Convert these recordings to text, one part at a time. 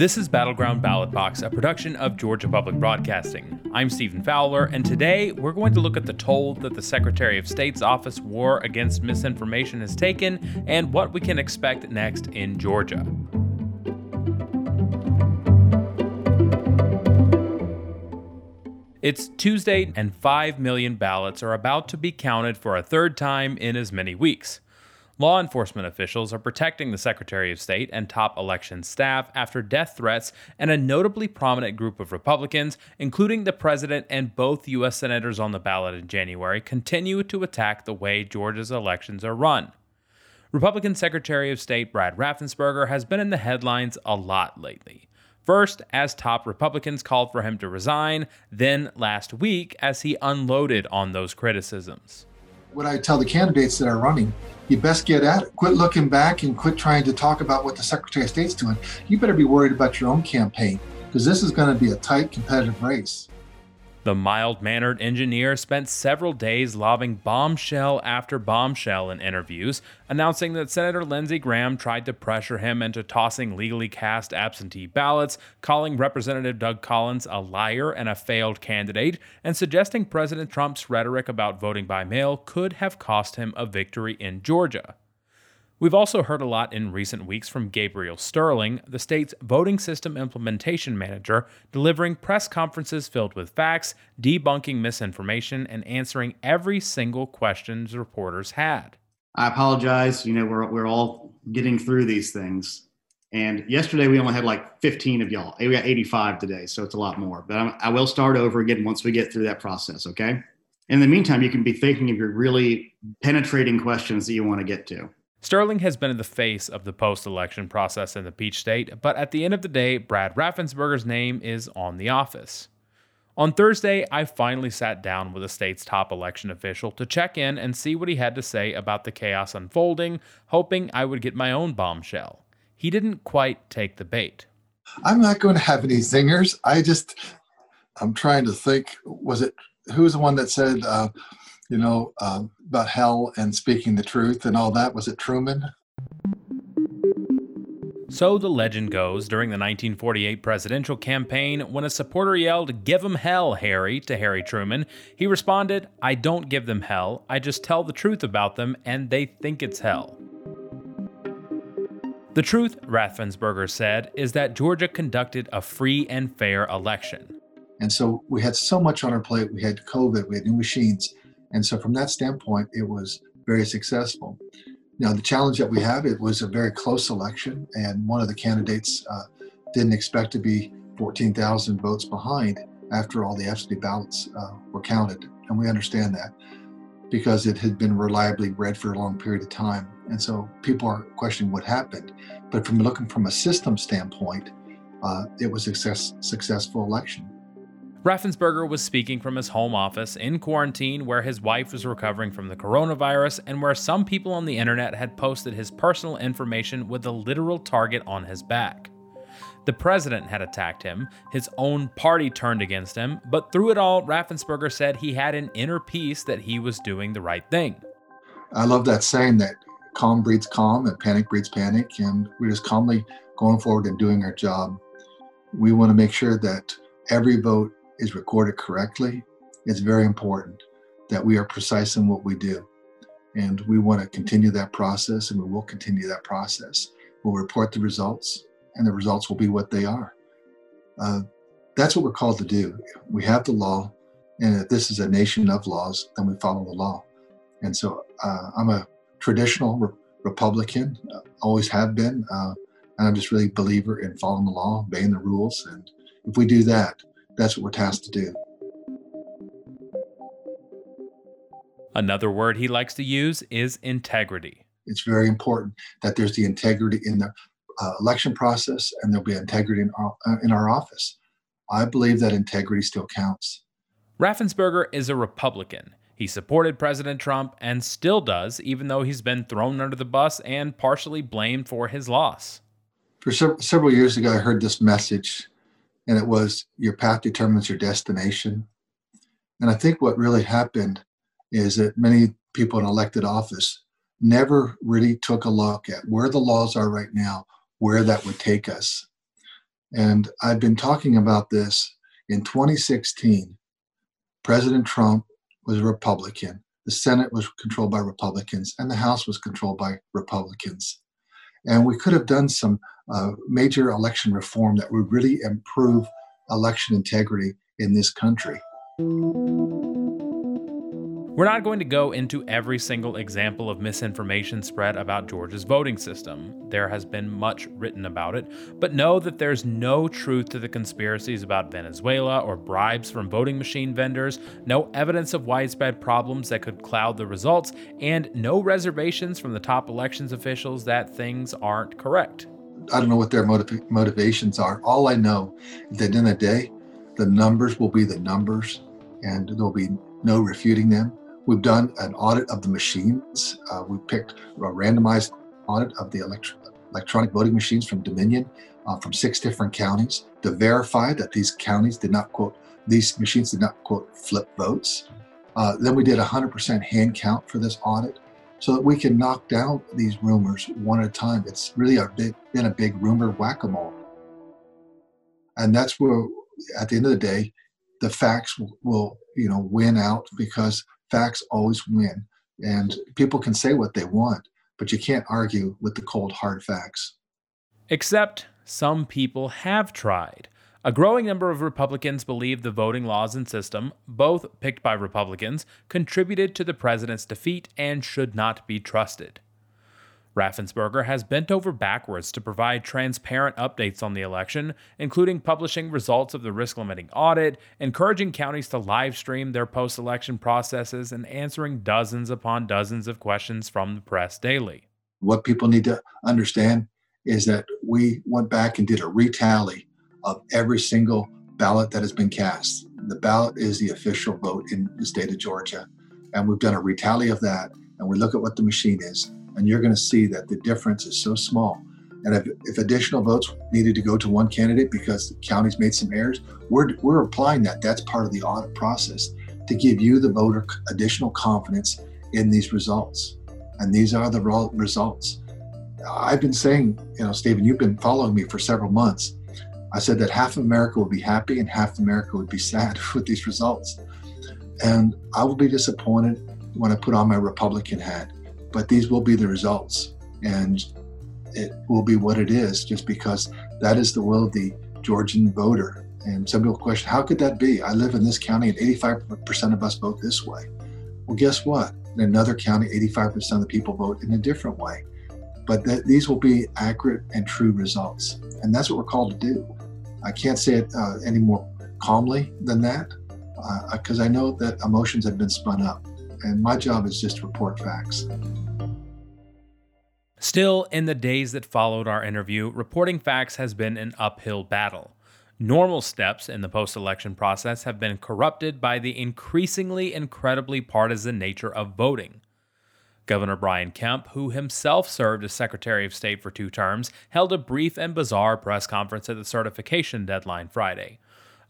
This is Battleground Ballot Box, a production of Georgia Public Broadcasting. I'm Stephen Fowler, and today we're going to look at the toll that the Secretary of State's office war against misinformation has taken and what we can expect next in Georgia. It's Tuesday, and 5 million ballots are about to be counted for a third time in as many weeks. Law enforcement officials are protecting the Secretary of State and top election staff after death threats, and a notably prominent group of Republicans, including the president and both U.S. senators on the ballot in January, continue to attack the way Georgia's elections are run. Republican Secretary of State Brad Raffensperger has been in the headlines a lot lately. First, as top Republicans called for him to resign, then last week as he unloaded on those criticisms. What I tell the candidates that are running you best get at it. Quit looking back and quit trying to talk about what the Secretary of State's doing. You better be worried about your own campaign because this is going to be a tight competitive race. The mild mannered engineer spent several days lobbing bombshell after bombshell in interviews, announcing that Senator Lindsey Graham tried to pressure him into tossing legally cast absentee ballots, calling Representative Doug Collins a liar and a failed candidate, and suggesting President Trump's rhetoric about voting by mail could have cost him a victory in Georgia. We've also heard a lot in recent weeks from Gabriel Sterling, the state's voting system implementation manager, delivering press conferences filled with facts, debunking misinformation, and answering every single question reporters had. I apologize. You know, we're, we're all getting through these things. And yesterday we only had like 15 of y'all. We got 85 today, so it's a lot more. But I'm, I will start over again once we get through that process, okay? In the meantime, you can be thinking of your really penetrating questions that you want to get to. Sterling has been in the face of the post election process in the Peach State, but at the end of the day, Brad Raffensperger's name is on the office. On Thursday, I finally sat down with the state's top election official to check in and see what he had to say about the chaos unfolding, hoping I would get my own bombshell. He didn't quite take the bait. I'm not going to have any zingers. I just, I'm trying to think, was it, who was the one that said, uh, you know, uh, about hell and speaking the truth and all that. Was it Truman? So the legend goes during the 1948 presidential campaign, when a supporter yelled, Give them hell, Harry, to Harry Truman, he responded, I don't give them hell, I just tell the truth about them and they think it's hell. The truth, Raffensperger said, is that Georgia conducted a free and fair election. And so we had so much on our plate. We had COVID, we had new machines. And so from that standpoint, it was very successful. Now, the challenge that we have, it was a very close election, and one of the candidates uh, didn't expect to be 14,000 votes behind after all the absentee ballots uh, were counted. And we understand that because it had been reliably red for a long period of time. And so people are questioning what happened. But from looking from a system standpoint, uh, it was a success, successful election. Raffensperger was speaking from his home office in quarantine where his wife was recovering from the coronavirus and where some people on the internet had posted his personal information with a literal target on his back. The president had attacked him, his own party turned against him, but through it all, Raffensperger said he had an inner peace that he was doing the right thing. I love that saying that calm breeds calm and panic breeds panic, and we're just calmly going forward and doing our job. We want to make sure that every vote is recorded correctly, it's very important that we are precise in what we do. And we want to continue that process, and we will continue that process. We'll report the results, and the results will be what they are. Uh, that's what we're called to do. We have the law, and if this is a nation of laws, then we follow the law. And so uh, I'm a traditional re- Republican, uh, always have been, uh, and I'm just really a believer in following the law, obeying the rules. And if we do that, that's what we're tasked to do. Another word he likes to use is integrity. It's very important that there's the integrity in the uh, election process and there'll be integrity in our, uh, in our office. I believe that integrity still counts. Raffensperger is a Republican. He supported President Trump and still does, even though he's been thrown under the bus and partially blamed for his loss. For se- several years ago, I heard this message and it was your path determines your destination. And I think what really happened is that many people in elected office never really took a look at where the laws are right now, where that would take us. And I've been talking about this in 2016. President Trump was a Republican. The Senate was controlled by Republicans, and the House was controlled by Republicans. And we could have done some uh, major election reform that would really improve election integrity in this country. We're not going to go into every single example of misinformation spread about Georgia's voting system. There has been much written about it, but know that there's no truth to the conspiracies about Venezuela or bribes from voting machine vendors, no evidence of widespread problems that could cloud the results, and no reservations from the top elections officials that things aren't correct. I don't know what their motiv- motivations are. All I know is that in the day, the numbers will be the numbers and there'll be no refuting them. We've done an audit of the machines. Uh, we picked a randomized audit of the elect- electronic voting machines from Dominion uh, from six different counties to verify that these counties did not quote, these machines did not quote flip votes. Uh, then we did 100% hand count for this audit so that we can knock down these rumors one at a time. It's really a big, been a big rumor whack a mole. And that's where, at the end of the day, the facts will, will, you know, win out because facts always win. And people can say what they want, but you can't argue with the cold, hard facts. Except some people have tried. A growing number of Republicans believe the voting laws and system, both picked by Republicans, contributed to the president's defeat and should not be trusted. Raffensperger has bent over backwards to provide transparent updates on the election, including publishing results of the risk limiting audit, encouraging counties to live stream their post election processes, and answering dozens upon dozens of questions from the press daily. What people need to understand is that we went back and did a retally of every single ballot that has been cast. The ballot is the official vote in the state of Georgia. And we've done a retally of that, and we look at what the machine is and you're going to see that the difference is so small. And if, if additional votes needed to go to one candidate because the county's made some errors, we're, we're applying that. That's part of the audit process to give you, the voter, additional confidence in these results. And these are the results. I've been saying, you know, Stephen, you've been following me for several months. I said that half of America would be happy and half of America would be sad with these results. And I will be disappointed when I put on my Republican hat but these will be the results. And it will be what it is just because that is the will of the Georgian voter. And some people question, how could that be? I live in this county and 85% of us vote this way. Well, guess what? In another county, 85% of the people vote in a different way. But th- these will be accurate and true results. And that's what we're called to do. I can't say it uh, any more calmly than that because uh, I know that emotions have been spun up. And my job is just to report facts. Still, in the days that followed our interview, reporting facts has been an uphill battle. Normal steps in the post election process have been corrupted by the increasingly incredibly partisan nature of voting. Governor Brian Kemp, who himself served as Secretary of State for two terms, held a brief and bizarre press conference at the certification deadline Friday.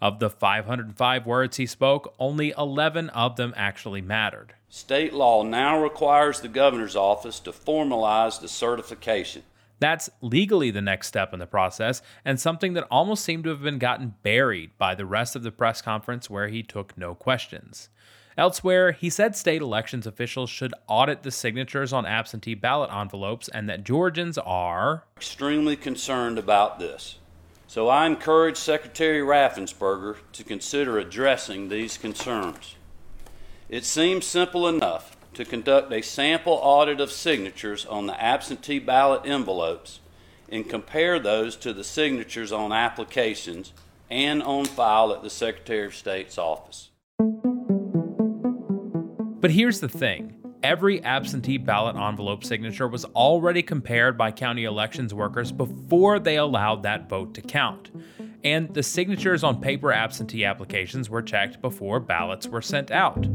Of the 505 words he spoke, only 11 of them actually mattered. State law now requires the governor's office to formalize the certification. That's legally the next step in the process, and something that almost seemed to have been gotten buried by the rest of the press conference where he took no questions. Elsewhere, he said state elections officials should audit the signatures on absentee ballot envelopes and that Georgians are extremely concerned about this. So I encourage Secretary Raffensperger to consider addressing these concerns. It seems simple enough to conduct a sample audit of signatures on the absentee ballot envelopes and compare those to the signatures on applications and on file at the Secretary of State's office. But here's the thing every absentee ballot envelope signature was already compared by county elections workers before they allowed that vote to count. And the signatures on paper absentee applications were checked before ballots were sent out.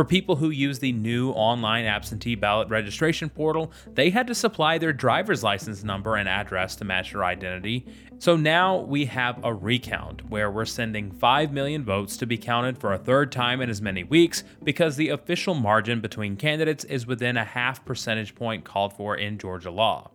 For people who use the new online absentee ballot registration portal, they had to supply their driver's license number and address to match their identity. So now we have a recount where we're sending 5 million votes to be counted for a third time in as many weeks because the official margin between candidates is within a half percentage point called for in Georgia law.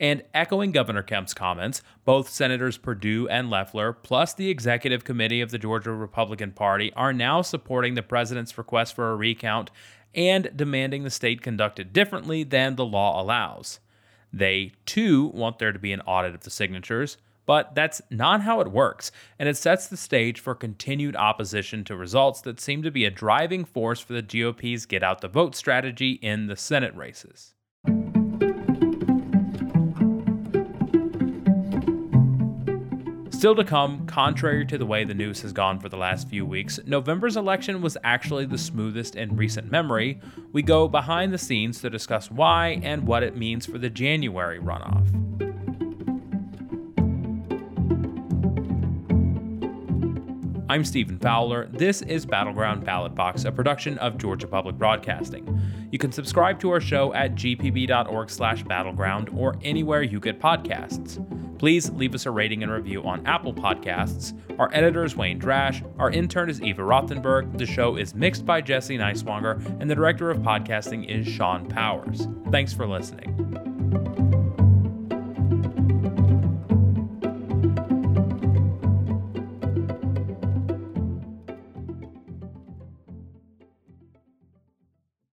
And echoing Governor Kemp's comments, both Senators Perdue and Loeffler, plus the executive committee of the Georgia Republican Party, are now supporting the president's request for a recount and demanding the state conduct it differently than the law allows. They, too, want there to be an audit of the signatures, but that's not how it works, and it sets the stage for continued opposition to results that seem to be a driving force for the GOP's get out the vote strategy in the Senate races. Still to come, contrary to the way the news has gone for the last few weeks, November's election was actually the smoothest in recent memory. We go behind the scenes to discuss why and what it means for the January runoff. I'm Stephen Fowler. This is Battleground Ballot Box, a production of Georgia Public Broadcasting. You can subscribe to our show at gpb.org/battleground or anywhere you get podcasts. Please leave us a rating and review on Apple Podcasts. Our editor is Wayne Drash. Our intern is Eva Rothenberg. The show is mixed by Jesse Neiswanger, and the director of podcasting is Sean Powers. Thanks for listening.